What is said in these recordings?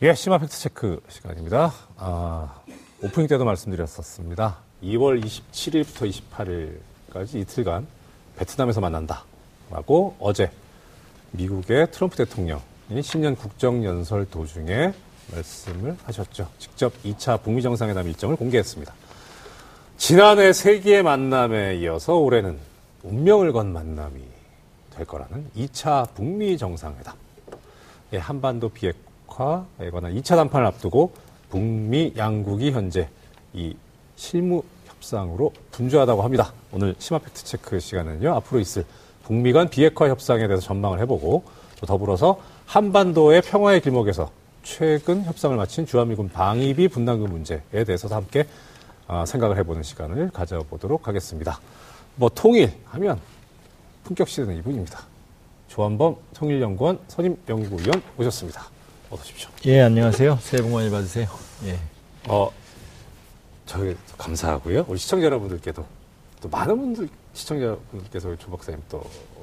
예, 심화 팩트체크 시간입니다. 아, 오프닝 때도 말씀드렸었습니다. 2월 27일부터 28일까지 이틀간 베트남에서 만난다. 라고 어제 미국의 트럼프 대통령이 신년 국정연설 도중에 말씀을 하셨죠. 직접 2차 북미 정상회담 일정을 공개했습니다. 지난해 세기의 만남에 이어서 올해는 운명을 건 만남이 될 거라는 2차 북미 정상회담. 예, 한반도 비핵화 에 관한 2차 담판을 앞두고 북미 양국이 현재 이 실무 협상으로 분주하다고 합니다. 오늘 심화 팩트 체크 시간은요. 앞으로 있을 북미 간 비핵화 협상에 대해서 전망을 해보고 또 더불어서 한반도의 평화의 길목에서 최근 협상을 마친 주한미군 방위비 분담금 문제에 대해서도 함께 아, 생각을 해보는 시간을 가져보도록 하겠습니다. 뭐 통일하면 품격시되는 이분입니다. 조한범 통일연구원 선임 연구위원 모셨습니다. 어서 오십시오. 예, 안녕하세요. 새해 복 많이 받으세요. 예. 어, 저희 감사하고요. 우리 시청자 여러분들께도 또 많은 분들 시청자분들께서 조 박사님 또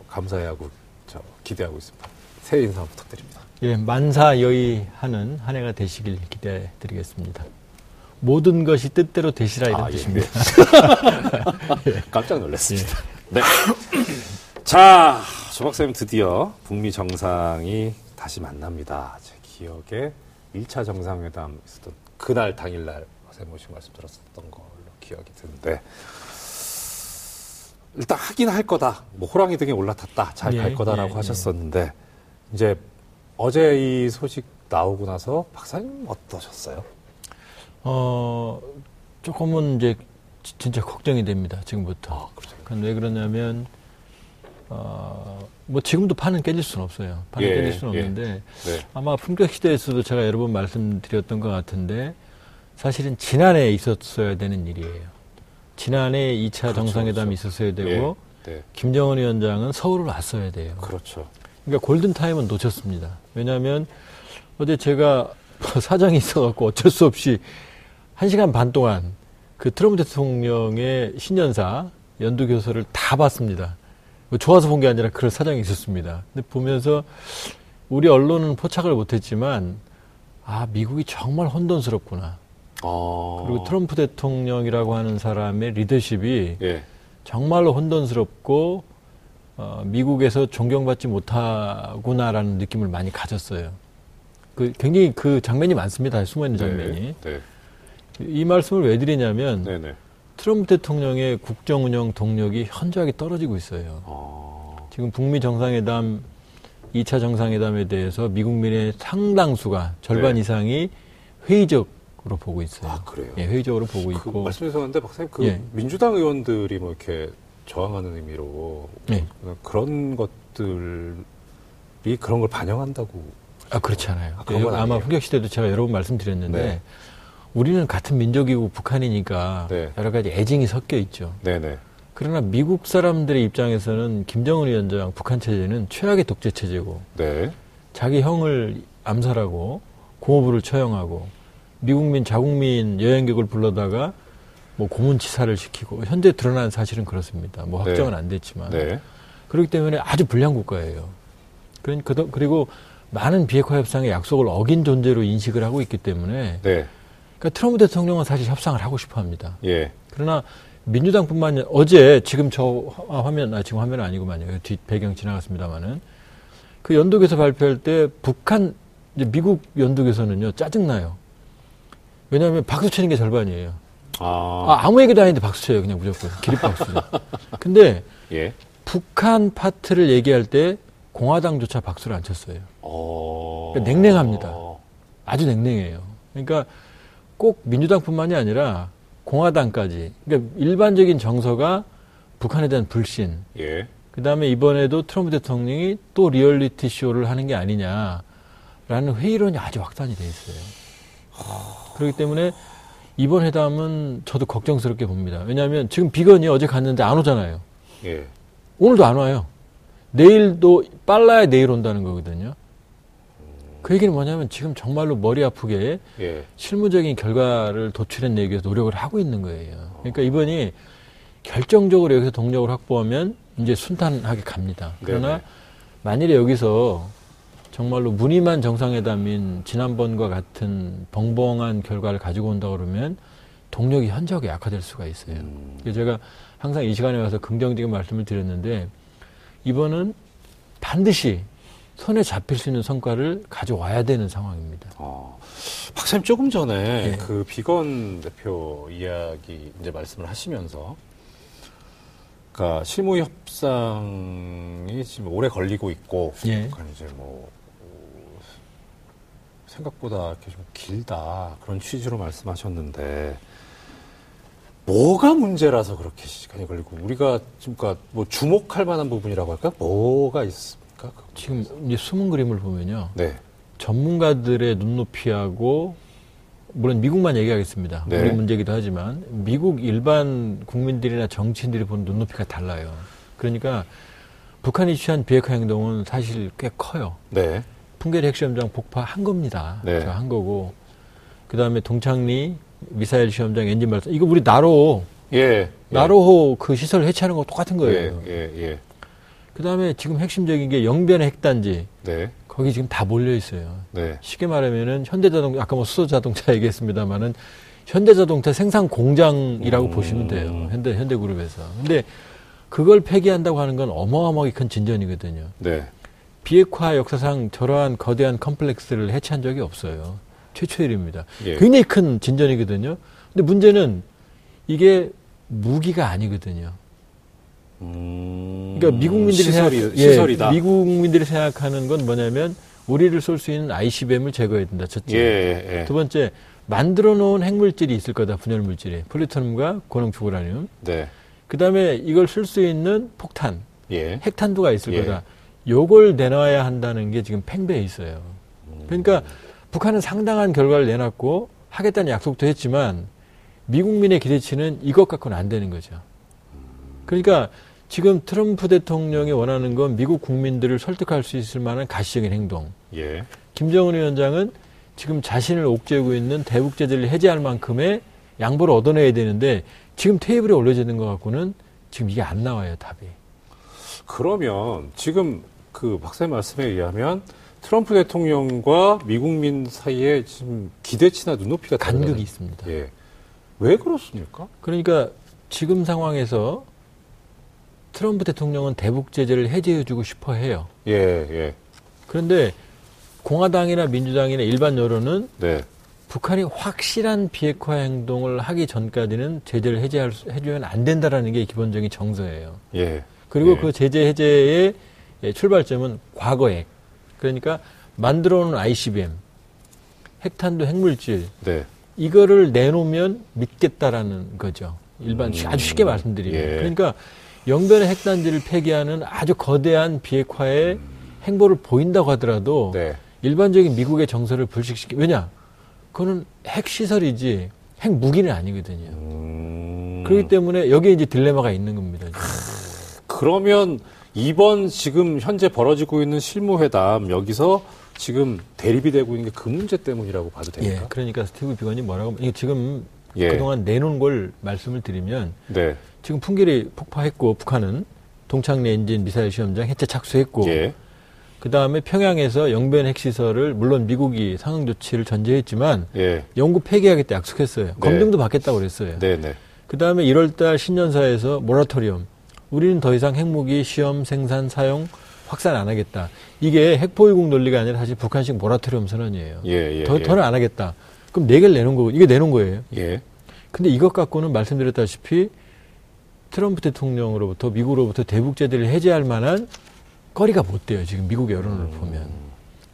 감사해하고 저 기대하고 있습니다. 새해 인사 부탁드립니다. 예, 만사여의하는 한 해가 되시길 기대해 드리겠습니다. 모든 것이 뜻대로 되시라 이런 아, 예, 뜻입니다. 네. 깜짝 놀랐습니다. 네. 자, 조 박사님 드디어 북미 정상이 다시 만납니다. 제 기억에 1차 정상회담 있었던 그날 당일날 박사님 오신 말씀 들었었던 걸로 기억이 드는데 일단 하긴 할 거다. 뭐 호랑이 등에 올라탔다. 잘갈 예, 거다라고 예, 하셨었는데 이제 어제 이 소식 나오고 나서 박사님 어떠셨어요? 어, 조금은 이제 지- 진짜 걱정이 됩니다. 지금부터. 아, 그렇죠. 그건 왜 그러냐면 어, 뭐 지금도 판은 깨질 수는 없어요. 판은 예, 깨질 수는 예. 없는데 네. 아마 품격 시대에서도 제가 여러 번 말씀드렸던 것 같은데 사실은 지난해에 있었어야 되는 일이에요. 지난해 2차 그렇죠, 정상회담이 그렇죠. 있었어야 되고 네. 김정은 위원장은 서울을 왔어야 돼요. 그렇죠. 그러니까 골든 타임은 놓쳤습니다. 왜냐하면 어제 제가 사정이 있어갖고 어쩔 수 없이 한 시간 반 동안 그 트럼프 대통령의 신년사 연두 교서를 다 봤습니다. 뭐 좋아서 본 게 아니라 그럴 사정이 있었습니다. 근데 보면서 우리 언론은 포착을 못했지만 아 미국이 정말 혼돈스럽구나. 아. 그리고 트럼프 대통령이라고 하는 사람의 리더십이 예. 정말로 혼돈스럽고 어, 미국에서 존경받지 못하구나라는 느낌을 많이 가졌어요. 그 굉장히 그 장면이 많습니다. 숨어 있는 장면이. 네. 이 말씀을 왜 드리냐면 네. 네. 트럼프 대통령의 국정 운영 동력이 현저하게 떨어지고 있어요. 아. 지금 북미 정상회담 2차 정상회담에 대해서 미국민의 상당수가 절반 네. 이상이 회의적으로 보고 있어요. 아, 그래요? 예, 회의적으로 보고 그 있고 말씀하셨는데 박사님 그 예. 민주당 의원들이 뭐 이렇게 저항하는 의미로 예. 그런 것들이 그런 걸 반영한다고 아, 그렇지 않아요. 아, 건 아마. 품격 시대도 제가 여러 번 말씀드렸는데 네. 우리는 같은 민족이고 북한이니까 네. 여러 가지 애증이 섞여 있죠. 네네 그러나 미국 사람들의 입장에서는 김정은 위원장 북한 체제는 최악의 독재 체제고 네 자기 형을 암살하고 고모부를 처형하고 미국민 자국민 여행객을 불러다가 뭐 고문치사를 시키고 현재 드러난 사실은 그렇습니다. 뭐 네. 확정은 안 됐지만 네. 그렇기 때문에 아주 불량 국가예요. 그러니 그도- 그리고 많은 비핵화 협상의 약속을 어긴 존재로 인식을 하고 있기 때문에 네. 그러니까 트럼프 대통령은 사실 협상을 하고 싶어 합니다. 예. 그러나 민주당뿐만 아니라 어제 지금 저 화- 화면 아 지금 화면 아니고만요. 뒷 배경 지나갔습니다마는 그 연독에서 발표할 때 북한 이제 미국 연독에서는요 짜증나요. 왜냐하면 박수 치는 게 절반이에요. 아. 아, 아무 얘기도 아닌데 박수 쳐요. 그냥 무조건 기립박수죠. 근데 예. 북한 파트를 얘기할 때 공화당조차 박수를 안 쳤어요. 어. 그러니까 냉랭합니다. 아주 냉랭해요. 그러니까 꼭 민주당뿐만이 아니라 공화당까지. 그러니까 일반적인 정서가 북한에 대한 불신. 예. 그 다음에 이번에도 트럼프 대통령이 또 리얼리티 쇼를 하는 게 아니냐라는 회의론이 아주 확산이 돼 있어요. 그렇기 때문에 이번 회담은 저도 걱정스럽게 봅니다. 왜냐하면 지금 비건이 어제 갔는데 안 오잖아요. 예. 오늘도 안 와요. 내일도 빨라야 내일 온다는 거거든요. 그 얘기는 뭐냐면 지금 정말로 머리 아프게 예. 실무적인 결과를 도출해내기 위해서 노력을 하고 있는 거예요. 그러니까 이번이 결정적으로 여기서 동력을 확보하면 이제 순탄하게 갑니다. 그러나 네네. 만일에 여기서 정말로 무늬만 정상회담인 지난번과 같은 벙벙한 결과를 가지고 온다 그러면 동력이 현저하게 약화될 수가 있어요. 음. 제가 항상 이 시간에 와서 긍정적인 말씀을 드렸는데 이번은 반드시 손에 잡힐 수 있는 성과를 가져와야 되는 상황입니다. 어, 박사님 조금 전에 예. 그 비건 대표 이야기 이제 말씀을 하시면서 그러니까 실무 협상이 지금 오래 걸리고 있고 예. 그러니까 이제 뭐 어, 생각보다 이렇게 좀 길다 그런 취지로 말씀하셨는데 뭐가 문제라서 그렇게 시간이 걸리고 우리가 지금 그러니까 뭐 주목할 만한 부분이라고 할까 뭐가 있습니까? 그 지금 이제 숨은 그림을 보면요. 네. 전문가들의 눈높이하고 물론 미국만 얘기하겠습니다. 네. 우리 문제이기도 하지만 미국 일반 국민들이나 정치인들이 보는 눈높이가 달라요. 그러니까 북한이 취한 비핵화 행동은 사실 꽤 커요. 네. 풍계리 핵시험장 폭파한 겁니다. 네. 저한 거고 그 다음에 동창리 미사일 시험장 엔진 발사 이거 우리 나로 예. 나로호 그 시설 해체하는 거 똑같은 거예요. 예, 예, 예. 그 다음에 지금 핵심적인 게 영변의 핵단지 네, 거기 지금 다 몰려 있어요. 네, 쉽게 말하면은 현대자동차 아까 뭐 수소자동차 얘기했습니다만은 현대자동차 생산 공장이라고 음. 보시면 돼요. 현대 현대그룹에서. 근데 그걸 폐기한다고 하는 건 어마어마하게 큰 진전이거든요. 네. 비핵화 역사상 저러한 거대한 컴플렉스를 해체한 적이 없어요. 최초의 일입니다. 예. 굉장히 큰 진전이거든요. 근데 문제는 이게 무기가 아니거든요. 음, 그러니까 미국민들이 시설이, 생각, 시설이다. 예, 미국민들이 생각하는 건 뭐냐면 우리를 쏠 수 있는 ICBM을 제거해야 된다. 첫째. 예, 예, 예. 두 번째 만들어 놓은 핵물질이 있을 거다. 분열 물질이 플루토늄과 고농축 우라늄. 네, 그다음에 이걸 쓸 수 있는 폭탄, 예. 핵탄두가 있을 예. 거다. 요걸 내놔야 한다는 게 지금 팽배해 있어요. 그러니까 북한은 상당한 결과를 내놨고 하겠다는 약속도 했지만 미국민의 기대치는 이것 갖고는 안 되는 거죠. 그러니까 지금 트럼프 대통령이 원하는 건 미국 국민들을 설득할 수 있을 만한 가시적인 행동. 예. 김정은 위원장은 지금 자신을 옥죄고 있는 대북 제재를 해제할 만큼의 양보를 얻어내야 되는데 지금 테이블에 올려져 있는 것 갖고는 지금 이게 안 나와요 답이. 그러면 지금 그 박사님 말씀에 의하면 트럼프 대통령과 미국민 사이에 지금 기대치나 눈높이가 간극이 다르다는- 있습니다. 예. 왜 그렇습니까? 그러니까 지금 상황에서 트럼프 대통령은 대북 제재를 해제해주고 싶어 해요. 예, 예. 그런데 공화당이나 민주당이나 일반 여론은 네, 북한이 확실한 비핵화 행동을 하기 전까지는 제재를 해제할 수- 해주면 안 된다라는 게 기본적인 정서예요. 예. 그리고 예. 그 제재 해제의 예, 출발점은 과거액. 그러니까 만들어 놓은 ICBM, 핵탄두 핵물질, 네. 이거를 내놓으면 믿겠다라는 거죠. 일반 음. 아주 쉽게 말씀드리면. 예. 그러니까 영변의 핵단지를 폐기하는 아주 거대한 비핵화의 행보를 보인다고 하더라도 네. 일반적인 미국의 정서를 불식시키 왜냐? 그거는 핵 시설이지 핵 무기는 아니거든요. 음. 그렇기 때문에 여기에 이제 딜레마가 있는 겁니다. 그러면 이번 지금 현재 벌어지고 있는 실무회담 여기서 지금 대립이 되고 있는 게 그 문제 때문이라고 봐도 예. 됩니까? 그러니까 스티브 비건이 뭐라고 이게 지금 예. 그동안 내놓은 걸 말씀을 드리면 네. 지금 풍계리 폭파했고 북한은 동창리 엔진 미사일 시험장 해체 착수했고 예. 그 다음에 평양에서 영변 핵시설을 물론 미국이 상응 조치를 전제했지만 예. 영구 폐기하겠다 약속했어요. 검증도 받겠다고 그랬어요. 네, 네. 그 다음에 1월달 신년사에서 모라토리엄. 우리는 더 이상 핵무기 시험 생산 사용 확산 안 하겠다. 이게 핵보유국 논리가 아니라 사실 북한식 모라토리엄 선언이에요. 예, 예. 더 예. 더는 안 하겠다. 그럼 네 개를 내놓은 거고 이게 내놓은 거예요. 예. 근데 이것 갖고는 말씀드렸다시피 트럼프 대통령으로부터 미국으로부터 대북 제재를 해제할 만한 거리가 못 돼요. 지금 미국 여론을 보면.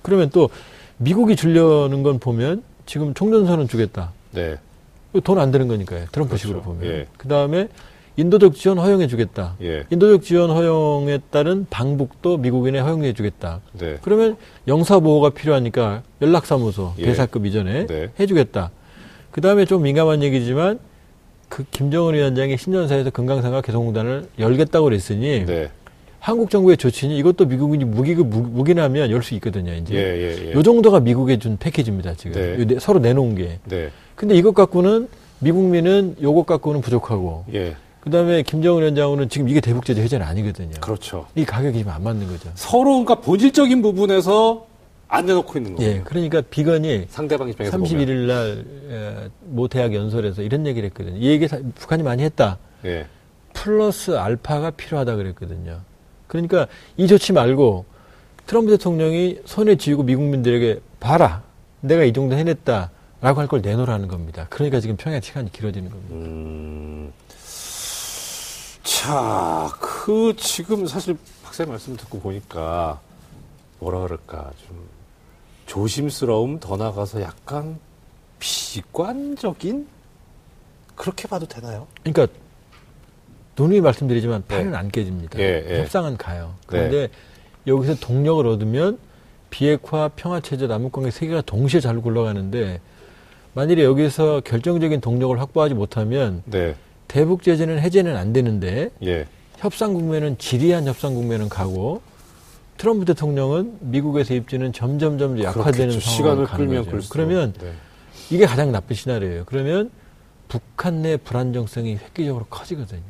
그러면 또 미국이 주려는 건 보면 지금 총전선은 주겠다. 네. 돈 안 되는 거니까요. 트럼프식으로 그렇죠. 보면. 예. 그 다음에 인도적 지원 허용해 주겠다. 예. 인도적 지원 허용에 따른 방북도 미국인에 허용해 주겠다. 네. 그러면 영사 보호가 필요하니까 연락사무소 예. 대사급 이전에 네. 해 주겠다. 그 다음에 좀 민감한 얘기지만 그 김정은 위원장이 신년사에서 금강산과 개성공단을 열겠다고 그랬으니 네. 한국 정부의 조치니 이것도 미국인이 무기 무- 무기나면 열 수 있거든요. 이제 예, 예, 예. 요 정도가 미국에 준 패키지입니다. 지금 네. 요 내- 서로 내놓은 게. 네. 근데 이것 갖고는 미국민은 요것 갖고는 부족하고 예. 그다음에 김정은 위원장은 지금 이게 대북제재 해제는 아니거든요. 그렇죠. 이 가격이 지금 안 맞는 거죠. 서로 그러니까 본질적인 부분에서 안 내놓고 있는 거예요. 예, 그러니까 비건이 상대방 입장에서 31일 날 에, 모 대학 연설에서 이런 얘기를 했거든요. 이 얘기 사- 북한이 많이 했다. 예. 플러스 알파가 필요하다 그랬거든요. 그러니까 이 조치 말고 트럼프 대통령이 손에 쥐고 미국민들에게 봐라. 내가 이 정도 해냈다 라고 할 걸 내놓으라는 겁니다. 그러니까 지금 평양 시간이 길어지는 겁니다. 음. 자, 그 지금 사실 박사님 말씀 듣고 보니까 뭐라 그럴까 좀 조심스러움 더 나가서 약간 비관적인 그렇게 봐도 되나요? 그러니까 누누이 말씀드리지만 네. 판은 안 깨집니다. 예, 예. 협상은 가요. 그런데 여기서 동력을 얻으면 비핵화, 평화체제, 남북관계 세 개가 동시에 잘 굴러가는데 만일에 여기서 결정적인 동력을 확보하지 못하면 네. 대북 제재는 해제는 안 되는데 예. 협상 국면은 지리한 협상 국면은 가고 트럼프 대통령은 미국에서 입지는 점점점 약화되는. 상황을 시간을 가는 끌면 거죠. 끌수록. 그러면 네. 이게 가장 나쁜 시나리오예요. 그러면 북한 내 불안정성이 획기적으로 커지거든요.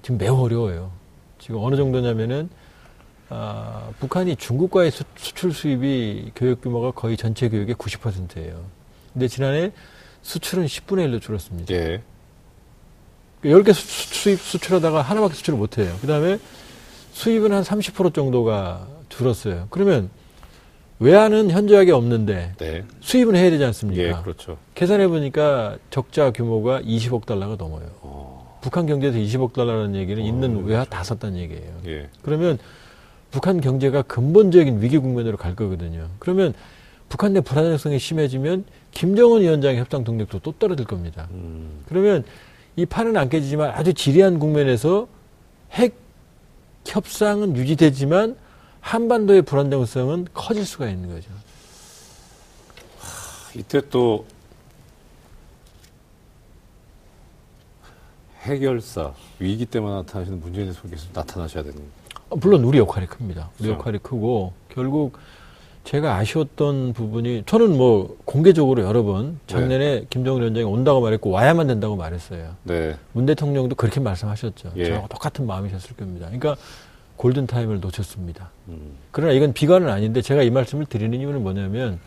지금 매우 어려워요. 지금 어느 정도냐면은 아, 북한이 중국과의 수, 출 수입이 교육 규모가 거의 전체 교육의 90%예요. 근데 지난해 수출은 10분의 1로 줄었습니다. 예. 10개 수, 수입 수출하다가 하나밖에 수출을 못 해요. 그 다음에 수입은 한 30% 정도가 줄었어요. 그러면 외환은 현저하게 없는데 네. 수입은 해야 되지 않습니까? 예, 그렇죠. 계산해 보니까 적자 규모가 20억 달러가 넘어요. 어, 북한 경제에서 20억 달러라는 얘기는 어, 있는 그렇죠. 외화 다 썼다는 얘기예요. 예. 그러면 북한 경제가 근본적인 위기 국면으로 갈 거거든요. 그러면 북한 내 불안정성이 심해지면 김정은 위원장의 협상 동력도 또 떨어질 겁니다. 음, 그러면 이 판은 안 깨지지만 아주 지리한 국면에서 핵 협상은 유지되지만 한반도의 불안정성은 커질 수가 있는 거죠. 이때 또 해결사 위기 때만 나타나시는 문재인 대통령께서 나타나셔야 되는 어, 물론 우리 역할이 큽니다. 우리 그렇죠. 역할이 크고 결국 제가 아쉬웠던 부분이 저는 뭐 공개적으로 여러 번 작년에 김정은 위원장이 온다고 말했고 와야만 된다고 말했어요. 네. 문 대통령도 그렇게 말씀하셨죠. 예. 저하고 똑같은 마음이셨을 겁니다. 그러니까 골든 타임을 놓쳤습니다. 음, 그러나 이건 비관은 아닌데 제가 이 말씀을 드리는 이유는 뭐냐면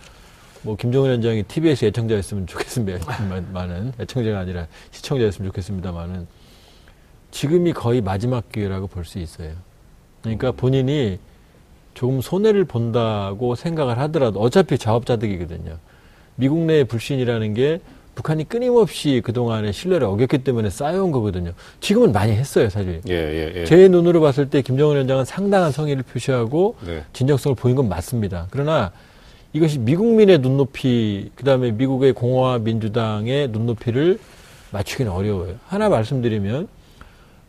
뭐 김정은 위원장이 TBS 애청자였으면 좋겠습니다만은 애청자가 아니라 시청자였으면 좋겠습니다만은 지금이 거의 마지막 기회라고 볼 수 있어요. 그러니까 본인이 조금 손해를 본다고 생각을 하더라도 어차피 자업자득이거든요. 미국 내의 불신이라는 게 북한이 끊임없이 그동안에 신뢰를 어겼기 때문에 쌓여온 거거든요. 지금은 많이 했어요, 사실. 예, 예, 예. 제 눈으로 봤을 때 김정은 위원장은 상당한 성의를 표시하고 네. 진정성을 보인 건 맞습니다. 그러나 이것이 미국민의 눈높이, 그 다음에 미국의 공화와 민주당의 눈높이를 맞추기는 어려워요. 하나 말씀드리면,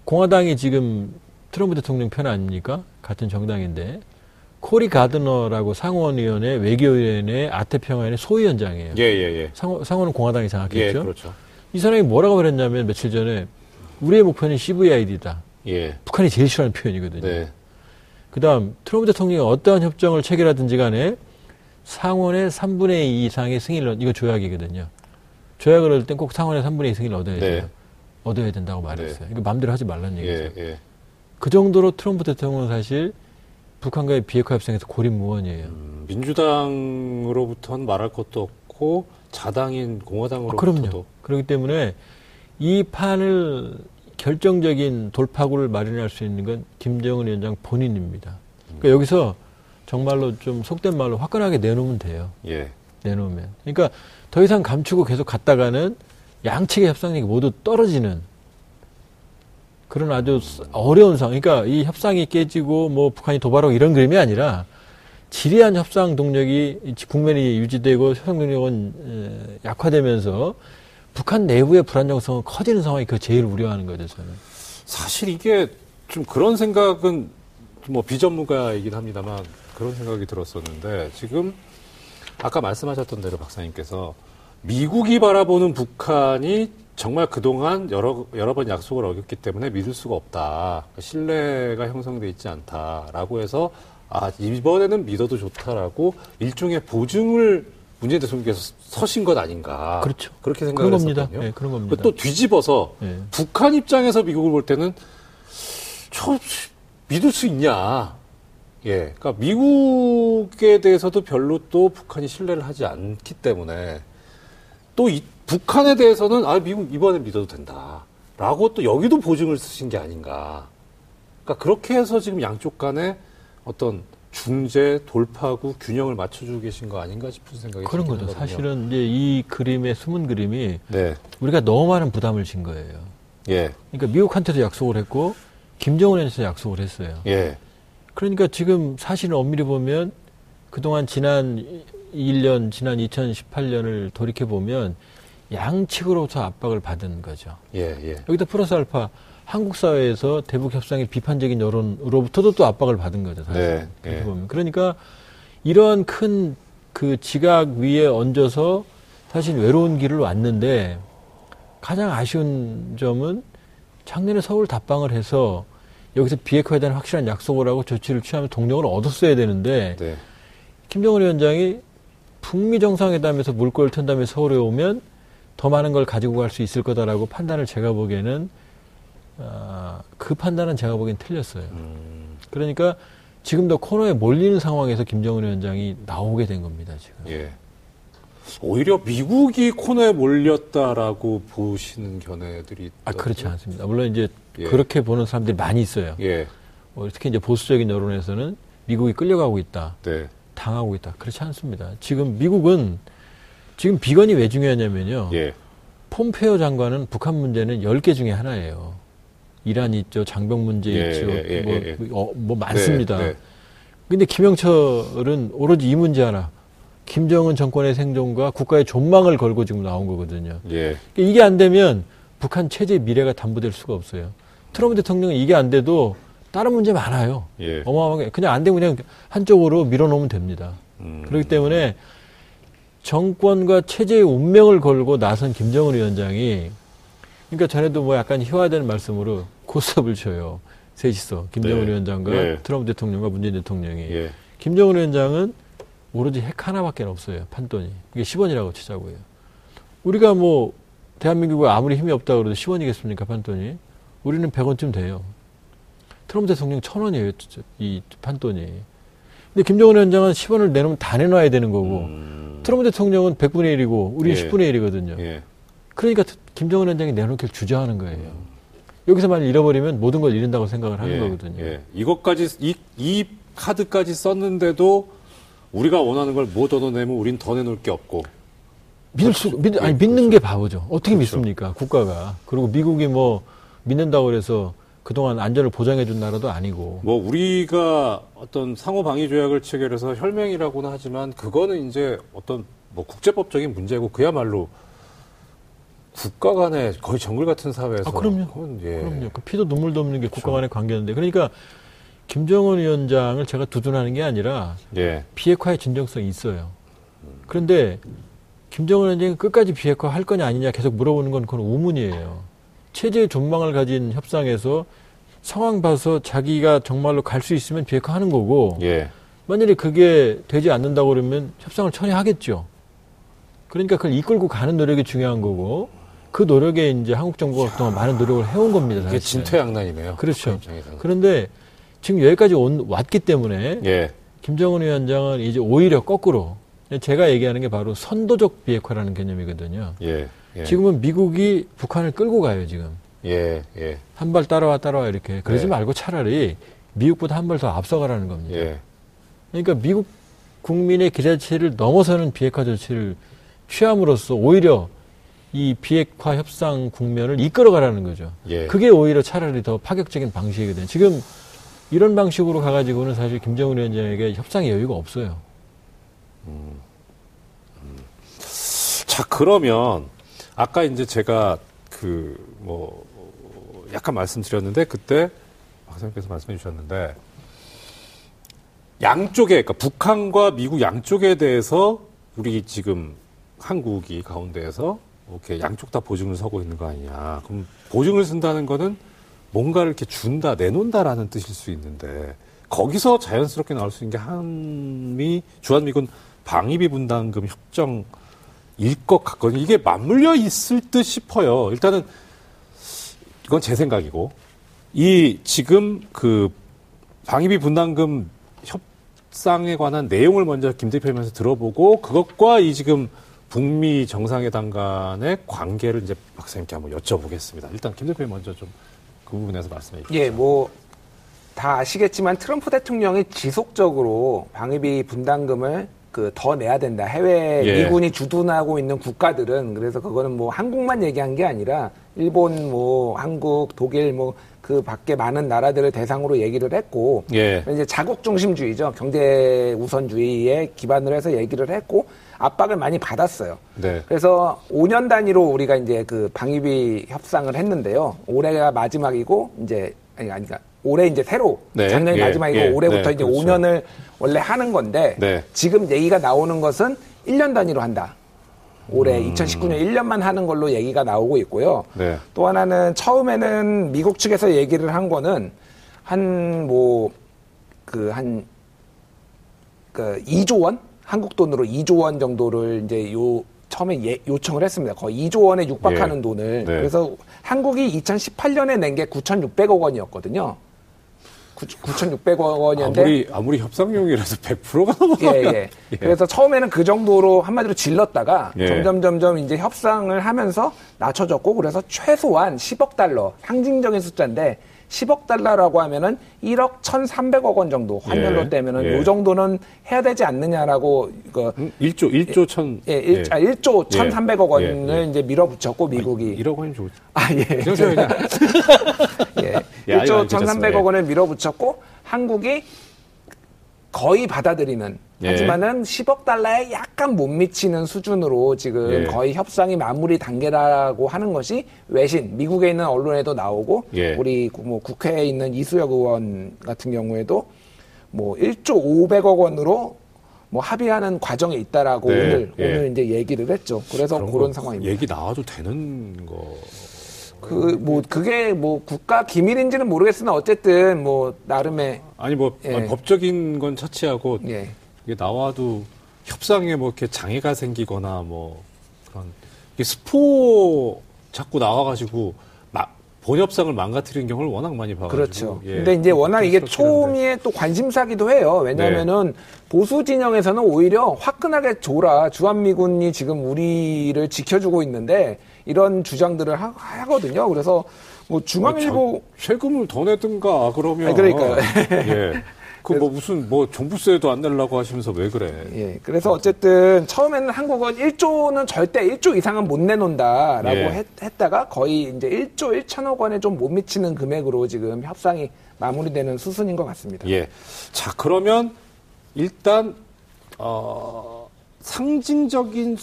공화당이 지금 트럼프 대통령 편 아닙니까? 같은 정당인데, 코리 가드너라고 상원위원회 외교위원회 아태평화위원회 소위원장이에요. 예, 예, 예. 상원, 상원은 공화당이 예, 장악했죠. 그렇죠. 이 사람이 뭐라고 그랬냐면 며칠 전에 우리의 목표는 CVID다. 예. 북한이 제일 싫어하는 표현이거든요. 네. 그 다음 트럼프 대통령이 어떠한 협정을 체결하든지 간에 상원의 3분의 2 이상의 승인을, 이거 조약이거든요. 조약을 얻을 땐꼭 상원의 3분의 2 승인을 얻어야 돼요. 네. 얻어야 된다고 말했어요. 이거 마음대로 하지 말라는 얘기죠. 예, 예. 그 정도로 트럼프 대통령은 사실 북한과의 비핵화 협상에서 고립무원이에요. 음, 민주당으로부터는 말할 것도 없고 자당인 아, 공화당으로부터도 그럼요. 그렇기 때문에 이 판을 결정적인 돌파구를 마련할 수 있는 건 김정은 위원장 본인입니다. 그러니까 여기서 정말로 좀 속된 말로 화끈하게 내놓으면 돼요. 예. 내놓으면. 그러니까 더 이상 감추고 계속 갔다가는 양측의 협상력이 모두 떨어지는 그런 아주 어려운 상황. 그러니까 이 협상이 깨지고 뭐 북한이 도발하고 이런 그림이 아니라 지리한 협상 동력이 국면이 유지되고 협상 동력은 에, 약화되면서 북한 내부의 불안정성은 커지는 상황이 그 제일 우려하는 거죠, 저는. 사실 이게 좀 그런 생각은 뭐 비전문가이긴 합니다만 그런 생각이 들었었는데 지금 아까 말씀하셨던 대로 박사님께서 미국이 바라보는 북한이 정말 그동안 여러, 여러 번 약속을 어겼기 때문에 믿을 수가 없다. 신뢰가 형성돼 있지 않다라고 해서 아, 이번에는 믿어도 좋다라고 일종의 보증을 문재인 대통령께서 서신 것 아닌가. 그렇죠. 그렇게 생각을 그런 겁니다. 했었거든요. 네, 그런 겁니다. 또 뒤집어서 예. 북한 입장에서 미국을 볼 때는 저 믿을 수 있냐 예. 그러니까 미국에 대해서도 별로 또 북한이 신뢰를 하지 않기 때문에 또 이, 북한에 대해서는 아 미국 이번에 믿어도 된다라고 또 여기도 보증을 쓰신 게 아닌가. 그러니까 그렇게 해서 지금 양쪽 간에 어떤 중재 돌파구 균형을 맞춰주고 계신 거 아닌가 싶은 생각이 그런 거죠. 사실은 이제 이 그림의 숨은 그림이 네. 우리가 너무 많은 부담을 진 거예요. 예. 그러니까 미국한테도 약속을 했고 김정은한테도 약속을 했어요. 예. 그러니까 지금 사실은 엄밀히 보면 그동안 지난 1년, 지난 2018년을 돌이켜 보면 양측으로부터 압박을 받은 거죠. 예. 예. 여기다 플러스 알파 한국 사회에서 대북 협상의 비판적인 여론으로부터도 또 압박을 받은 거죠. 사실. 네, 네. 보면 그러니까 이러한 큰 그 지각 위에 얹어서 사실 외로운 길을 왔는데 가장 아쉬운 점은 작년에 서울 답방을 해서 여기서 비핵화에 대한 확실한 약속을 하고 조치를 취하면 동력을 얻었어야 되는데 네. 김정은 위원장이 북미 정상회담에서 물꼬를 튼 다음에 서울에 오면 더 많은 걸 가지고 갈 수 있을 거다라고 판단을 제가 보기에는 아, 그 판단은 제가 보기엔 틀렸어요. 음, 그러니까 지금도 코너에 몰리는 상황에서 김정은 위원장이 나오게 된 겁니다. 지금. 예. 오히려 미국이 코너에 몰렸다라고 보시는 견해들이 아 그렇지. 않습니다. 물론 이제 예. 그렇게 보는 사람들이 많이 있어요. 예. 어, 특히 이제 보수적인 여론에서는 미국이 끌려가고 있다, 네. 당하고 있다. 그렇지 않습니다. 지금 미국은 지금 비건이 왜 중요하냐면요. 예. 폼페오 장관은 북한 문제는 10개 중에 하나예요. 이란 있죠, 장병 문제 예, 있죠, 예, 예, 뭐, 예, 예. 어, 뭐 많습니다. 네, 네. 근데 김영철은 오로지 이 문제 하나, 김정은 정권의 생존과 국가의 존망을 걸고 지금 나온 거거든요. 예. 그러니까 이게 안 되면 북한 체제의 미래가 담보될 수가 없어요. 트럼프 대통령은 이게 안 돼도 다른 문제 많아요. 예. 어마어마하게 그냥 안 되면 그냥 한쪽으로 밀어놓으면 됩니다. 음. 그렇기 때문에 정권과 체제의 운명을 걸고 나선 김정은 위원장이 그러니까 전에도 뭐 약간 희화되는 말씀으로 고스톱을 쳐요. 셋이서 김정은 네. 위원장과 네. 트럼프 대통령과 문재인 대통령이 예. 김정은 위원장은 오로지 핵 하나밖에 없어요. 판돈이. 그게 10원이라고 치자고요. 우리가 뭐 대한민국에 아무리 힘이 없다 그래도 10원이겠습니까 판돈이? 우리는 100원쯤 돼요. 트럼프 대통령 1000원이에요. 이 판돈이. 근데 김정은 위원장은 10원을 내놓으면 다 내놔야 되는 거고 음. 트럼프 대통령은 100분의 1이고 우리는 예. 10분의 1이거든요. 예. 그러니까 트- 김정은 위원장이 내놓기를 주저하는 거예요. 여기서 만약 잃어버리면 모든 걸 잃는다고 생각을 하는 예. 거거든요. 예. 이것까지 이, 이 카드까지 썼는데도 우리가 원하는 걸 못 얻어내면 우린 더 내놓을 게 없고. 믿을 수, 믿, 아니, 예, 믿는 게 바보죠. 어떻게 그렇죠. 믿습니까? 국가가. 그리고 미국이 뭐, 믿는다고 그래서 그동안 안전을 보장해준 나라도 아니고. 뭐 우리가 어떤 상호 방위 조약을 체결해서 혈맹이라고는 하지만 그거는 이제 어떤 뭐 국제법적인 문제고 그야말로 국가 간의 거의 정글 같은 사회에서 아, 그럼요. 그건 예. 그럼요. 그 피도 눈물도 없는 게 국가 그렇죠. 간의 관계인데. 그러니까, 김정은 위원장을 제가 두둔하는 게 아니라, 예. 비핵화의 진정성이 있어요. 그런데, 김정은 위원장이 끝까지 비핵화 할 거냐 아니냐 계속 물어보는 건 그건 우문이에요. 체제의 존망을 가진 협상에서 상황 봐서 자기가 정말로 갈 수 있으면 비핵화하는 거고, 예. 만약에 그게 되지 않는다고 그러면 협상을 처리하겠죠. 그러니까 그걸 이끌고 가는 노력이 중요한 거고 그 노력에 이제 한국 정부가 그동안 많은 노력을 해온 겁니다. 이게. 진퇴양난이네요. 그렇죠. 그. 그런데 지금 여기까지 온, 왔기 때문에 예. 김정은 위원장은 이제 오히려 거꾸로 제가 얘기하는 게 바로 선도적 비핵화라는 개념이거든요. 예. 예. 지금은 미국이 북한을 끌고 가요, 지금. 예. 예. 한 발 따라와 따라와 이렇게. 그러지 네. 말고 차라리 미국보다 한 발 더 앞서가라는 겁니다. 예. 그러니까 미국 국민의 기대치를 넘어서는 비핵화 조치를 취함으로써 오히려 이 비핵화 협상 국면을 이끌어가라는 거죠. 예. 그게 오히려 차라리 더 파격적인 방식이거든요. 지금 이런 방식으로 가가지고는 사실 김정은 위원장에게 협상의 여유가 없어요. 자, 그러면 아까 이제 제가 그 뭐 약간 말씀드렸는데 그때 박사님께서 말씀해 주셨는데 양쪽에 그러니까 북한과 미국 양쪽에 대해서 우리 지금 한국이 가운데에서 이렇게 양쪽 다 보증을 서고 있는 거 아니냐. 그럼 보증을 쓴다는 거는 뭔가를 이렇게 준다, 내놓는다라는 뜻일 수 있는데 거기서 자연스럽게 나올 수 있는 게 한미 주한미군 방위비 분담금 협정일 것 같거든요. 이게 맞물려 있을 듯 싶어요. 일단은 이건 제 생각이고 이 지금 그 방위비 분담금 협 협상에 관한 내용을 먼저 김 대표면서 들어보고 그것과 이 지금 북미 정상회담 간의 관계를 이제 박사님께 한번 여쭤보겠습니다. 일단 김 대표 먼저 좀 그 부분에서 말씀해 주시죠. 예, 뭐, 다 아시겠지만 트럼프 대통령이 지속적으로 방위비 분담금을 그 더 내야 된다. 해외 예. 미군이 주둔하고 있는 국가들은 그래서 그거는 뭐 한국만 얘기한 게 아니라 일본 뭐 한국 독일 뭐 그 밖에 많은 나라들을 대상으로 얘기를 했고 예. 이제 자국 중심주의죠. 경제 우선주의에 기반을 해서 얘기를 했고 압박을 많이 받았어요. 네. 그래서 5년 단위로 우리가 이제 그 방위비 협상을 했는데요. 올해가 마지막이고 이제 아니 아니 그러니까 올해 이제 새로 네. 작년이 예, 마지막이고 예, 올해부터 네, 이제 그렇죠. 5년을 원래 하는 건데 네. 지금 얘기가 나오는 것은 1년 단위로 한다. 올해 음. 2019년 1년만 하는 걸로 얘기가 나오고 있고요. 네. 또 하나는 처음에는 미국 측에서 얘기를 한 거는 한 뭐 그한그 2조 원 한국 돈으로 2조 원 정도를 이제 요 처음에 예- 요청을 했습니다. 거의 2조 원에 육박하는 예. 돈을 네. 그래서 한국이 2018년에 낸 게 9,600억 원이었거든요. 9,600억 원이었는데 아무리 아무리 협상용이라서 100%가 넘어가요. 예, 예. 예. 그래서 처음에는 그 정도로 한마디로 질렀다가 예. 점점 점점 이제 협상을 하면서 낮춰졌고 그래서 최소한 10억 달러 상징적인 숫자인데 10억 달러라고 하면은 1억 1,300억 원 정도 환율로 예. 떼면은 예. 요 정도는 해야 되지 않느냐라고 그 음, 1조 1조 천 예, 1, 아, 1조 예. 1,300억 원을 예, 예. 이제 밀어붙였고 미국이 1억 원이 좋지. 아, 예. 예. 예, 아니, 1조 아니, 괜찮습니다. 1,300억 예. 원을 밀어붙였고 한국이 거의 받아들이는 예. 하지만은 10억 달러에 약간 못 미치는 수준으로 지금 예. 거의 협상이 마무리 단계라고 하는 것이 외신 미국에 있는 언론에도 나오고 예. 우리 구- 뭐 국회에 있는 이수혁 의원 같은 경우에도 뭐 1조 500억 원으로 뭐 합의하는 과정에 있다라고 네. 오늘 예. 오늘 이제 얘기를 했죠. 그래서 그런 그런 거 상황입니다. 얘기 나와도 되는 거. 그 뭐 그게 뭐 국가 기밀인지는 모르겠으나 어쨌든 뭐 나름의 아니 뭐 예. 법적인 건 차치하고 예. 이게 나와도 협상에 뭐 이렇게 장애가 생기거나 뭐 그런 이게 스포 자꾸 나와가지고 막 본협상을 망가뜨리는 경우를 워낙 많이 봐가지고. 그렇죠. 예. 근데 이제 워낙 이게. 초미의 또 관심사기도 해요. 왜냐하면은 보수 진영에서는 오히려 화끈하게 줘라. 주한미군이 지금 우리를 지켜주고 있는데 이런 주장들을 하, 거든요 그래서 뭐 중앙일보 뭐 자- 세금을 더 내든가 그러면. 아니, 그러니까요. 예. 그뭐 무슨 뭐 종부세도 안 내려고 하시면서 왜 그래? 예. 그래서 어쨌든 처음에는 한국은 1조는 절대 1조 이상은 못 내놓는다라고 예. 했, 했다가 거의 이제 1조 1천억 원에 좀 못 미치는 금액으로 지금 협상이 마무리되는 수순인 것 같습니다. 예. 자, 그러면 일단 어 상징적인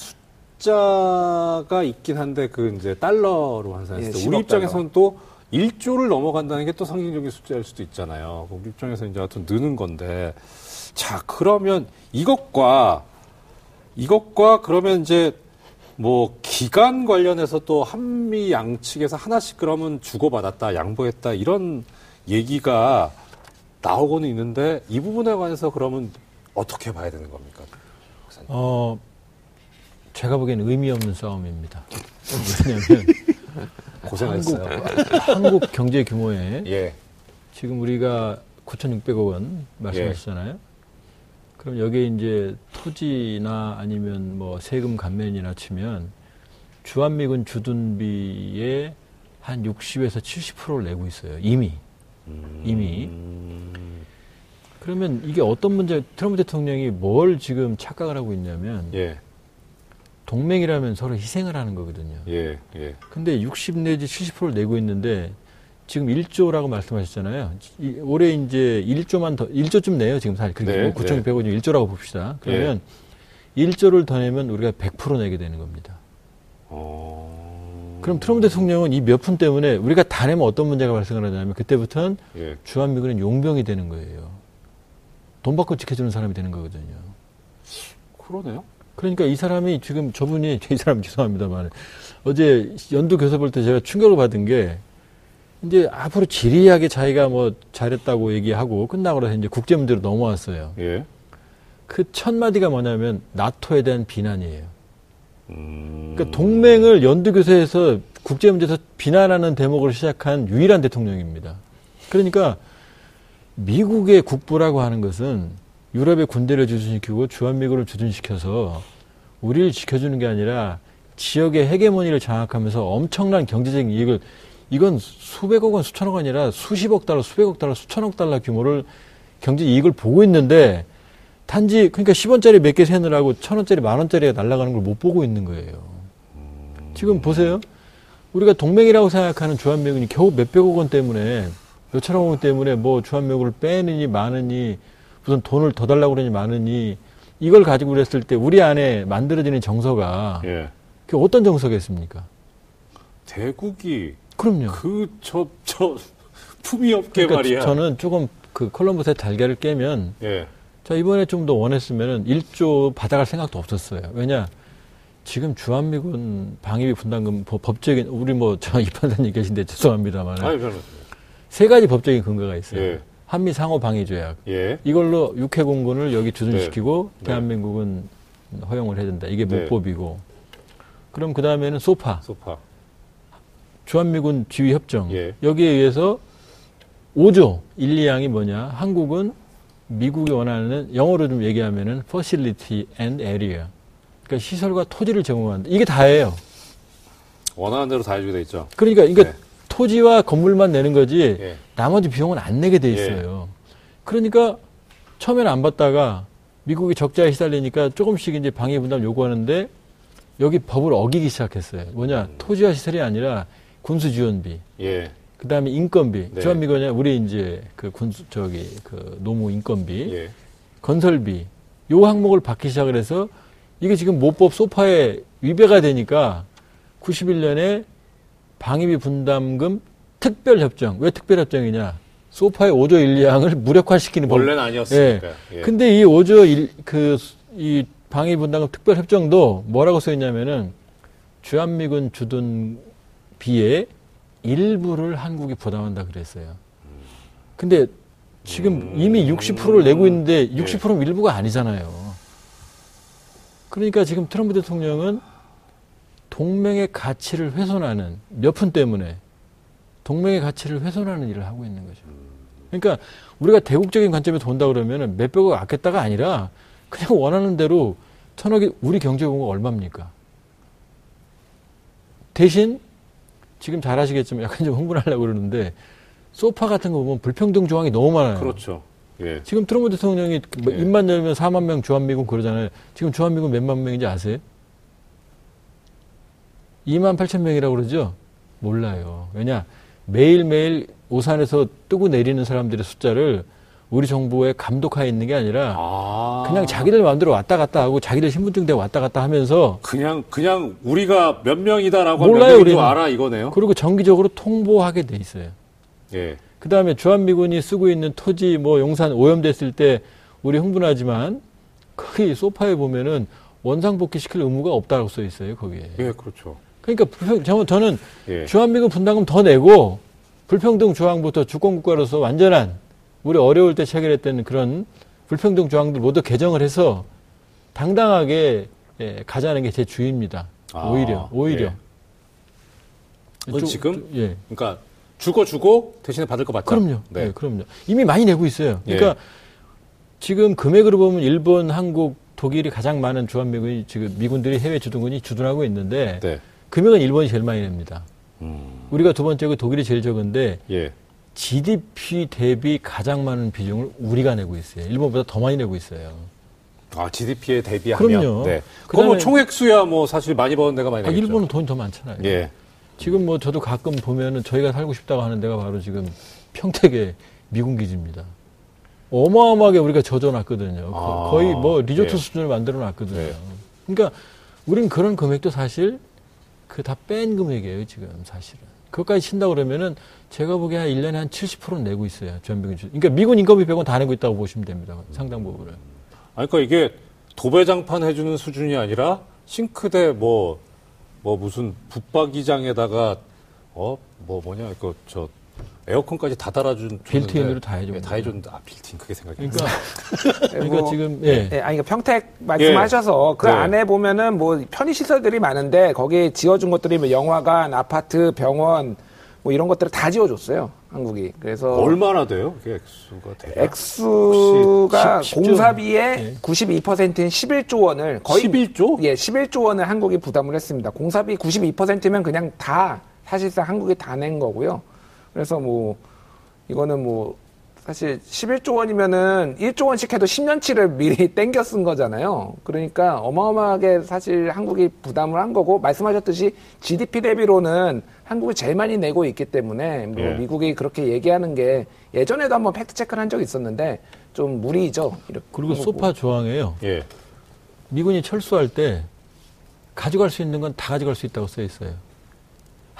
숫자가 있긴 한데 그 이제 달러로 환산했을 예, 때 10억 우리 입장에서는 또 1조를 넘어간다는 게 또 상징적인 숫자일 수도 있잖아요. 우리 입장에서 이제 하여튼 느는 건데 자, 그러면 이것과 이것과 그러면 이제 뭐 기간 관련해서 또 한미 양측에서 하나씩 그러면 주고받았다, 양보했다 이런 얘기가 나오고는 있는데 이 부분에 관해서 그러면 어떻게 봐야 되는 겁니까? 어, 제가 보기엔 의미 없는 싸움입니다. 왜냐하면 고생했어요. 한국, 한국 경제 규모에 예, 지금 우리가 9,600억 원 말씀하셨잖아요. 그럼 여기에 이제 토지나 아니면 뭐 세금 감면이나 치면 주한미군 주둔비의 한 60에서 70%를 내고 있어요. 이미. 이미. 그러면 이게 어떤 문제, 트럼프 대통령이 뭘 지금 착각을 하고 있냐면 예, 동맹이라면 서로 희생을 하는 거거든요. 예, 예. 근데 60 내지 70%를 내고 있는데 지금 1조라고 말씀하셨잖아요. 이- 올해 이제 1조만 더 1조쯤 내요 지금 사실 그렇게 네, 뭐 9,600원이 1조라고 봅시다. 그러면 예. 1조를 더 내면 우리가 100% 내게 되는 겁니다. 어, 그럼 트럼프 대통령은 이 몇 푼 때문에 우리가 다 내면 어떤 문제가 발생을 하냐면 그때부터는 예, 주한미군은 용병이 되는 거예요. 돈 받고 지켜주는 사람이 되는 거거든요. 그러네요. 그러니까 이 사람이 지금 저분이 이 사람 죄송합니다만 어제 연두 교섭 볼때 제가 충격을 받은 게 이제 앞으로 지리하게 자기가 뭐 잘했다고 얘기하고 끝나고 나서 이제 국제 문제로 넘어왔어요. 예. 그첫 마디가 뭐냐면 나토에 대한 비난이에요. 음, 그러니까 동맹을 연두 교섭에서 국제 문제에서 비난하는 대목으로 시작한 유일한 대통령입니다. 그러니까 미국의 국부라고 하는 것은 유럽의 군대를 주둔시키고 주한미군을 주둔시켜서 우리를 지켜주는 게 아니라 지역의 헤게모니를 장악하면서 엄청난 경제적인 이익을 이건 수백억 원, 수천억 원 아니라 수십억 달러, 수백억 달러, 수천억 달러 규모를 경제 이익을 보고 있는데 단지 그러니까 10원짜리 몇 개 세느라고 천원짜리 만원짜리가 날아가는 걸 못 보고 있는 거예요. 지금 보세요. 우리가 동맹이라고 생각하는 주한미군이 겨우 몇백억 원 때문에 몇천억 원 때문에 뭐 주한미군을 빼느니 마느니 무슨 돈을 더 달라고 그러니 마느니 이걸 가지고 그랬을 때 우리 안에 만들어지는 정서가 예. 그 어떤 정서겠습니까? 대국이 그럼요. 그저저 품위 없게 그러니까 말이야. 저는 조금 그 콜럼버스의 달걀을 깨면 예. 자 이번에 좀 더 원했으면은 1조 받아갈 생각도 없었어요. 왜냐 지금 주한미군 방위비 분담금 법- 법적인 우리 뭐 저 이판사님 계신데 죄송합니다만 아니 별로. 세 가지 법적인 근거가 있어요. 예. 한미 상호 방위 조약 예. 이걸로 육해 공군을 여기 주둔시키고 네. 대한민국은 허용을 해야 된다. 이게 네. 모법이고 그럼 그 다음에는 소파 소파. 주한미군 지휘 협정 예. 여기에 의해서 5조 1, 2항이 뭐냐? 한국은 미국이 원하는 영어로 좀 얘기하면은 facility and area. 그러니까 시설과 토지를 제공한다. 이게 다예요. 원하는 대로 다 해주게 돼 있죠. 그러니까 이게 네. 토지와 건물만 내는 거지 예. 나머지 비용은 안 내게 돼 있어요. 그러니까 처음에는 안 받다가 미국이 적자에 시달리니까 조금씩 이제 방해 분담 요구하는데 여기 법을 어기기 시작했어요. 뭐냐? 음. 토지와 시설이 아니라 군수 지원비. 예. 그 다음에 인건비. 네. 주한미군이 우리 이제 그 군수, 저기, 그 노무 인건비. 예. 건설비. 요 항목을 받기 시작을 해서 이게 지금 모법 소파에 위배가 되니까 91년에 방위비 분담금 특별협정. 왜 특별협정이냐? 소파의 5조 1, 2항을 무력화시키는 법. 원래는 아니었으니까. 예. 근데 이 5조 1, 그, 이 방위 분담금 특별협정도 뭐라고 써 있냐면은 주한미군 주둔 비의 일부를 한국이 부담한다 그랬어요. 근데 지금 이미 60%를 내고 있는데 60%는 일부가 아니잖아요. 그러니까 지금 트럼프 대통령은 동맹의 가치를 훼손하는 몇 푼 때문에 동맹의 가치를 훼손하는 일을 하고 있는 거죠. 그러니까 우리가 대국적인 관점에서 본다 그러면은 몇백억 아꼈다가 아니라 그냥 원하는 대로 천억이 우리 경제 공가 얼마입니까? 대신 지금 잘 아시겠지만 약간 좀 흥분하려고 그러는데 소파 같은 거 보면 불평등 조항이 너무 많아요. 그렇죠. 예. 지금 트럼프 대통령이 뭐 네. 입만 열면 4만 명 주한미군 그러잖아요. 지금 주한미군 몇만 명인지 아세요? 2만 8천 명이라고 그러죠? 몰라요. 왜냐? 매일매일 오산에서 뜨고 내리는 사람들의 숫자를 우리 정부의 감독하에 있는 게 아니라 아. 그냥 자기들 마음대로 왔다 갔다 하고 자기들 신분증 대 왔다 갔다 하면서 그냥 그냥 우리가 몇 명이다라고 몰라요, 우리는. 알아 이거네요. 그리고 정기적으로 통보하게 돼 있어요. 예. 그 다음에 주한미군이 쓰고 있는 토지 뭐 용산 오염됐을 때 우리 흥분하지만 거기 소파에 보면은 원상 복귀 시킬 의무가 없다고 써 있어요 거기에. 예, 그렇죠. 그러니까 불평, 저- 저는 예. 주한미군 분담금 더 내고 불평등 조항부터 주권국가로서 완전한 우리 어려울 때 체결했던 그런 불평등 조항들 모두 개정을 해서 당당하게 예, 가자는 게 제 주의입니다. 아, 오히려 오히려. 예. 그건 좀- 지금? 좀- 예. 그러니까 주고 주고 대신에 받을 거 받자. 그럼요. 네. 네, 그럼요. 이미 많이 내고 있어요. 예. 그러니까 지금 금액으로 보면 일본, 한국, 독일이 가장 많은 주한미군이 지금 미군들이 해외 주둔군이 주둔하고 있는데 네. 금액은 일본이 제일 많이 냅니다. 음. 우리가 두 번째고 독일이 제일 적은데 예. GDP 대비 가장 많은 비중을 우리가 내고 있어요. 일본보다 더 많이 내고 있어요. 아, GDP에 대비하면 그럼요. 네. 그거 뭐 총액수야 뭐 사실 많이 버는 데가 많이 아, 되겠죠. 일본은 돈이 더 많잖아요. 예. 지금 뭐 저도 가끔 보면은 저희가 살고 싶다고 하는 데가 바로 지금 평택의 미군 기지입니다. 어마어마하게 우리가 젖어놨거든요. 거- 아, 거의 뭐 리조트 예. 수준을 만들어놨거든요. 네. 그러니까 우리는 그런 금액도 사실 그 다 뺀 금액이에요, 지금 사실은. 그것까지 친다 그러면은 제가 보기에 한 1년에 한 70%는 내고 있어요. 전병인 주. 그러니까 미군 인건비 빼고 다 내고 있다고 보시면 됩니다. 상당 부분을. 아니, 그러니까 이게 도배장판 해주는 수준이 아니라 싱크대 뭐, 뭐 무슨 붙박이장에다가 어, 뭐 뭐냐, 그, 저, 에어컨까지 다 달아준. built-in으로 다 해줘. 다 해줬는데, 아, 빌트인 그게 생각이 그러니까, 뭐, 그러니까 지금, 예. 예, 아니, 그러니까 평택 말씀하셔서 그 네. 안에 보면은 뭐 편의 시설들이 많은데 거기에 지어준 것들이 뭐 영화관, 아파트, 병원, 뭐 이런 것들을 다 지어줬어요 한국이. 그래서 얼마나 돼요? 그게 액수가 대략? 액수가 혹시 10 조? 공사비의 예. 92%인 11조 원을 거의 11조? 예, 11조 원을 한국이 부담을 했습니다. 공사비 92%면 그냥 다 사실상 한국이 다 낸 거고요. 그래서 뭐 이거는 뭐 사실 11조 원이면은 1조 원씩 해도 10년치를 미리 땡겨 쓴 거잖아요. 그러니까 어마어마하게 사실 한국이 부담을 한 거고 말씀하셨듯이 GDP 대비로는 한국이 제일 많이 내고 있기 때문에 뭐 예. 미국이 그렇게 얘기하는 게 예전에도 한번 팩트 체크를 한 적이 있었는데 좀 무리죠. 이렇게 그리고. 소파 조항에요. 예. 미군이 철수할 때 가져갈 수 있는 건 다 가져갈 수 있다고 써 있어요.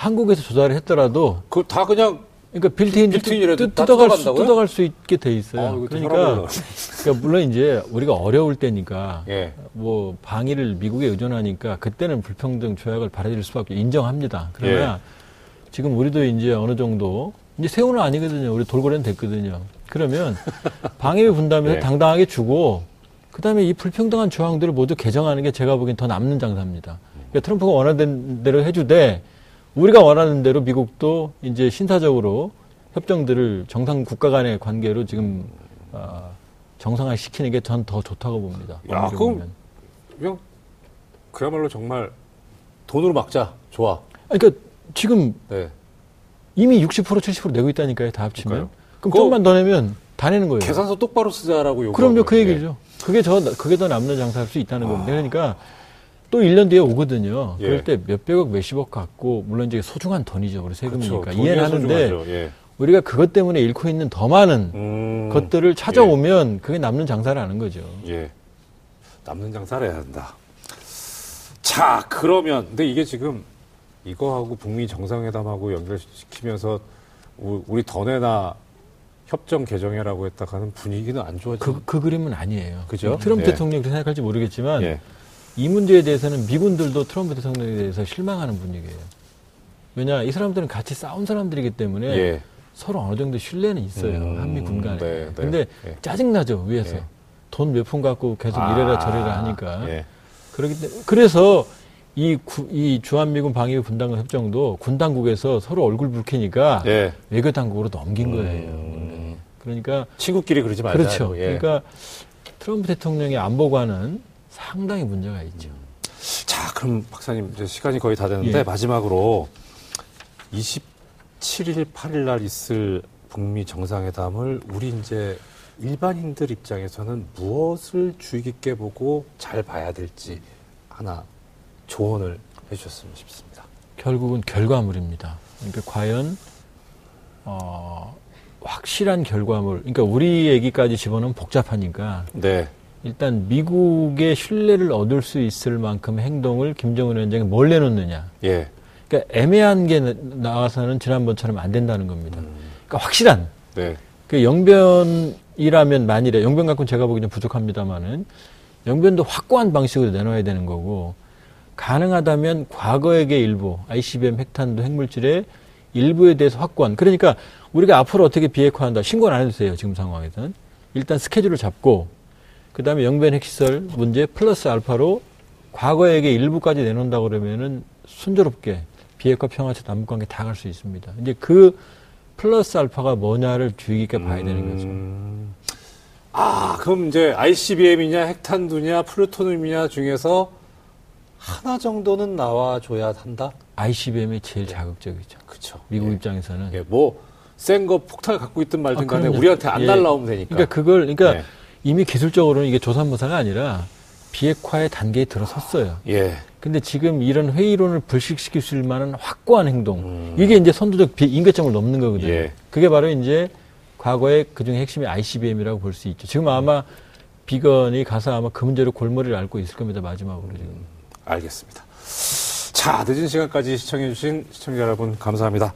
한국에서 조달을 했더라도 그 다 그냥 그러니까 built-in built-in이라도 뜯- 뜯어갈 수? 뜯어갈 수 있게 돼 있어요. 아, 그러니까, 그러니까 물론 이제 우리가 어려울 때니까 예. 뭐 방위를 미국에 의존하니까 그때는 불평등 조약을 받아들일 수밖에 인정합니다. 그러나 예. 지금 우리도 이제 어느 정도 이제 새우는 아니거든요. 우리 돌고래는 됐거든요. 그러면 방위비 분담해서 예. 당당하게 주고 그다음에 이 불평등한 조항들을 모두 개정하는 게 제가 보기엔 더 남는 장사입니다. 그러니까 트럼프가 원하는 대로 해주되 우리가 원하는 대로 미국도 이제 신사적으로 협정들을 정상 국가 간의 관계로 지금 아, 정상화 시키는 게 전 더 좋다고 봅니다. 야, 그럼. 그냥 그야말로 정말 돈으로 막자. 좋아. 아니, 그러니까 지금 네. 이미 60% 70% 내고 있다니까요. 다 합치면. 그러니까요. 그럼 조금만 더 내면 다 내는 거예요. 계산서 똑바로 쓰자라고 요구. 그럼요, 그 얘기죠. 그게 저, 그게 더 남는 장사할 수 있다는 겁니다. 그러니까 또 1년 뒤에 오거든요. 아. 예. 그럴 때 몇백억, 몇십억 갖고, 물론 이제 소중한 돈이죠. 우리 세금이니까. 그렇죠. 이해는 하는데. 예. 우리가 그것 때문에 잃고 있는 더 많은 음, 것들을 찾아오면 그게 남는 장사를 하는 거죠. 예. 남는 장사를 해야 한다. 자, 그러면 근데 이게 지금 이거하고 북미 정상회담하고 연결시키면서 우- 우리 더 내나 협정 개정해라고 했다가는 분위기는 안 좋아지고. 그, 그 그림은 아니에요. 그죠? 트럼프 예. 대통령이 그렇게 생각할지 모르겠지만, 예. 이 문제에 대해서는 미군들도 트럼프 대통령에 대해서 실망하는 분위기예요. 왜냐, 이 사람들은 같이 싸운 사람들이기 때문에 예. 서로 어느 정도 신뢰는 있어요. 음, 한미 군 간에. 네, 네. 근데 예. 짜증 나죠, 위에서. 예. 돈몇 푼 갖고 계속 이래라 저래라 하니까. 예. 그렇기 때문에 그래서 이, 구- 이 주한미군 방위비 분담금 협정도 군 당국에서 서로 얼굴 붉히니까 예. 외교 당국으로 넘긴 거예요. 음, 그러니까 친구끼리 그러지 말자. 그렇죠. 예. 그러니까 트럼프 대통령의 안보관은 상당히 문제가 있죠. 자, 그럼 박사님 이제 시간이 거의 다 됐는데 예. 마지막으로 27일, 8일 날 있을 북미 정상회담을 우리 이제 일반인들 입장에서는 무엇을 주의 깊게 보고 잘 봐야 될지 하나 조언을 해주셨으면 싶습니다. 결국은 결과물입니다. 그러니까 과연 어, 확실한 결과물. 그러니까 우리 얘기까지 집어넣으면 복잡하니까 네. 일단 미국의 신뢰를 얻을 수 있을 만큼 행동을 김정은 위원장이 뭘 내놓느냐. 예. 그러니까 애매한 게 나- 나와서는 지난번처럼 안 된다는 겁니다. 그러니까 확실한. 네. 그 영변이라면 만일에 영변 갖고는 제가 보기에는 부족합니다만은 영변도 확고한 방식으로 내놔야 되는 거고 가능하다면 과거의 일부 ICBM 핵탄두 핵물질의 일부에 대해서 확고한 그러니까 우리가 앞으로 어떻게 비핵화한다 신고는 안 해도 돼요 지금 상황에서는 일단 스케줄을 잡고 그 다음에 영변 핵시설 문제 플러스 알파로 과거의 일부까지 내놓는다 그러면은 순조롭게 비핵화 평화체 남북관계 다 갈 수 있습니다. 이제 그 플러스 알파가 뭐냐를 주의 깊게 봐야 되는 거죠. 음, 아, 그럼 이제 ICBM이냐 핵탄두냐 플루토늄이냐 중에서 하나 정도는 나와줘야 한다? ICBM이 제일 자극적이죠. 그렇죠. 미국 예. 입장에서는. 예, 뭐, 센 거 폭탄을 갖고 있든 말든 아, 간에 그럼요. 우리한테 안 예. 날라오면 되니까. 그러니까 그걸 그러니까 예. 이미 기술적으로는 이게 조산모사가 아니라 비핵화의 단계에 들어섰어요. 예. 근데 지금 이런 회의론을 불식시킬 수 있을 만한 확고한 행동. 음. 이게 이제 선두적 비- 임계점을 넘는 거거든요. 예. 그게 바로 이제 과거의 그중에 핵심이 ICBM이라고 볼 수 있죠. 지금 아마 비건이 가서 아마 그 문제로 골머리를 앓고 있을 겁니다. 마지막으로 지금. 알겠습니다. 자, 늦은 시간까지 시청해주신 시청자 여러분, 감사합니다.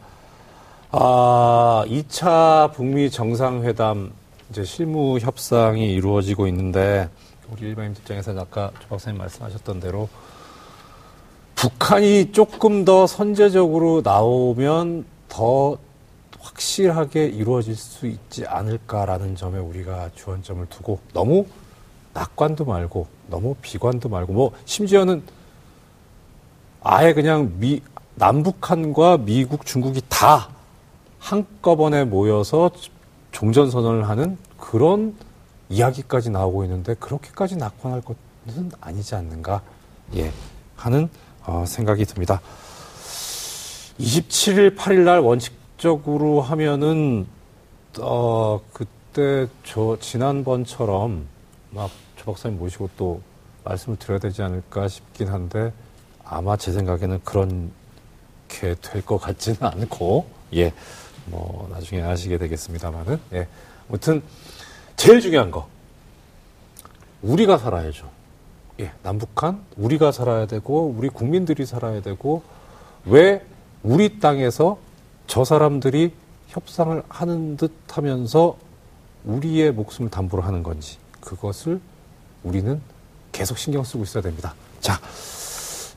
아, 2차 북미 정상회담, 이제 실무 협상이 이루어지고 있는데, 우리 일반인 입장에서는 아까 조 박사님 말씀하셨던 대로, 북한이 조금 더 선제적으로 나오면 더 확실하게 이루어질 수 있지 않을까라는 점에 우리가 주안점을 두고, 너무 낙관도 말고, 너무 비관도 말고, 뭐, 심지어는 아예 그냥 미, 남북한과 미국, 중국이 다 한꺼번에 모여서 종전 선언을 하는 그런 이야기까지 나오고 있는데 그렇게까지 낙관할 것은 아니지 않는가 예 하는 어, 생각이 듭니다. 27일 8일 날 원칙적으로 하면은 어 그때 저 지난번처럼 막조 박사님 모시고 또 말씀을 드려야 되지 않을까 싶긴 한데 아마 제 생각에는 그런 게 될 것 같지는 않고 예 뭐 나중에 아시게 되겠습니다만은 예 아무튼 제일 중요한 거 우리가 살아야죠. 예 남북한 우리가 살아야 되고 우리 국민들이 살아야 되고 왜 우리 땅에서 저 사람들이 협상을 하는 듯 하면서 우리의 목숨을 담보로 하는 건지 그것을 우리는 계속 신경 쓰고 있어야 됩니다. 자,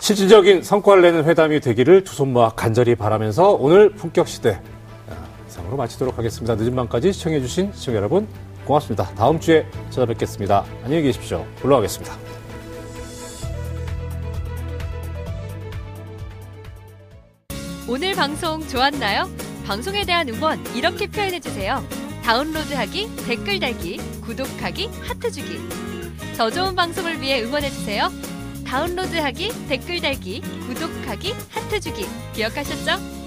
실질적인 성과를 내는 회담이 되기를 두 손 모아 간절히 바라면서 오늘 품격 시대 아, 이상으로 마치도록 하겠습니다. 늦은 밤까지 시청해주신 시청자 여러분 고맙습니다. 다음 주에 찾아뵙겠습니다. 안녕히 계십시오. 올라가겠습니다. 오늘 방송 좋았나요? 방송에 대한 응원 이렇게 표현해주세요. 다운로드하기, 댓글 달기, 구독하기, 하트 주기. 더 좋은 방송을 위해 응원해주세요. 다운로드하기, 댓글 달기, 구독하기, 하트 주기. 기억하셨죠?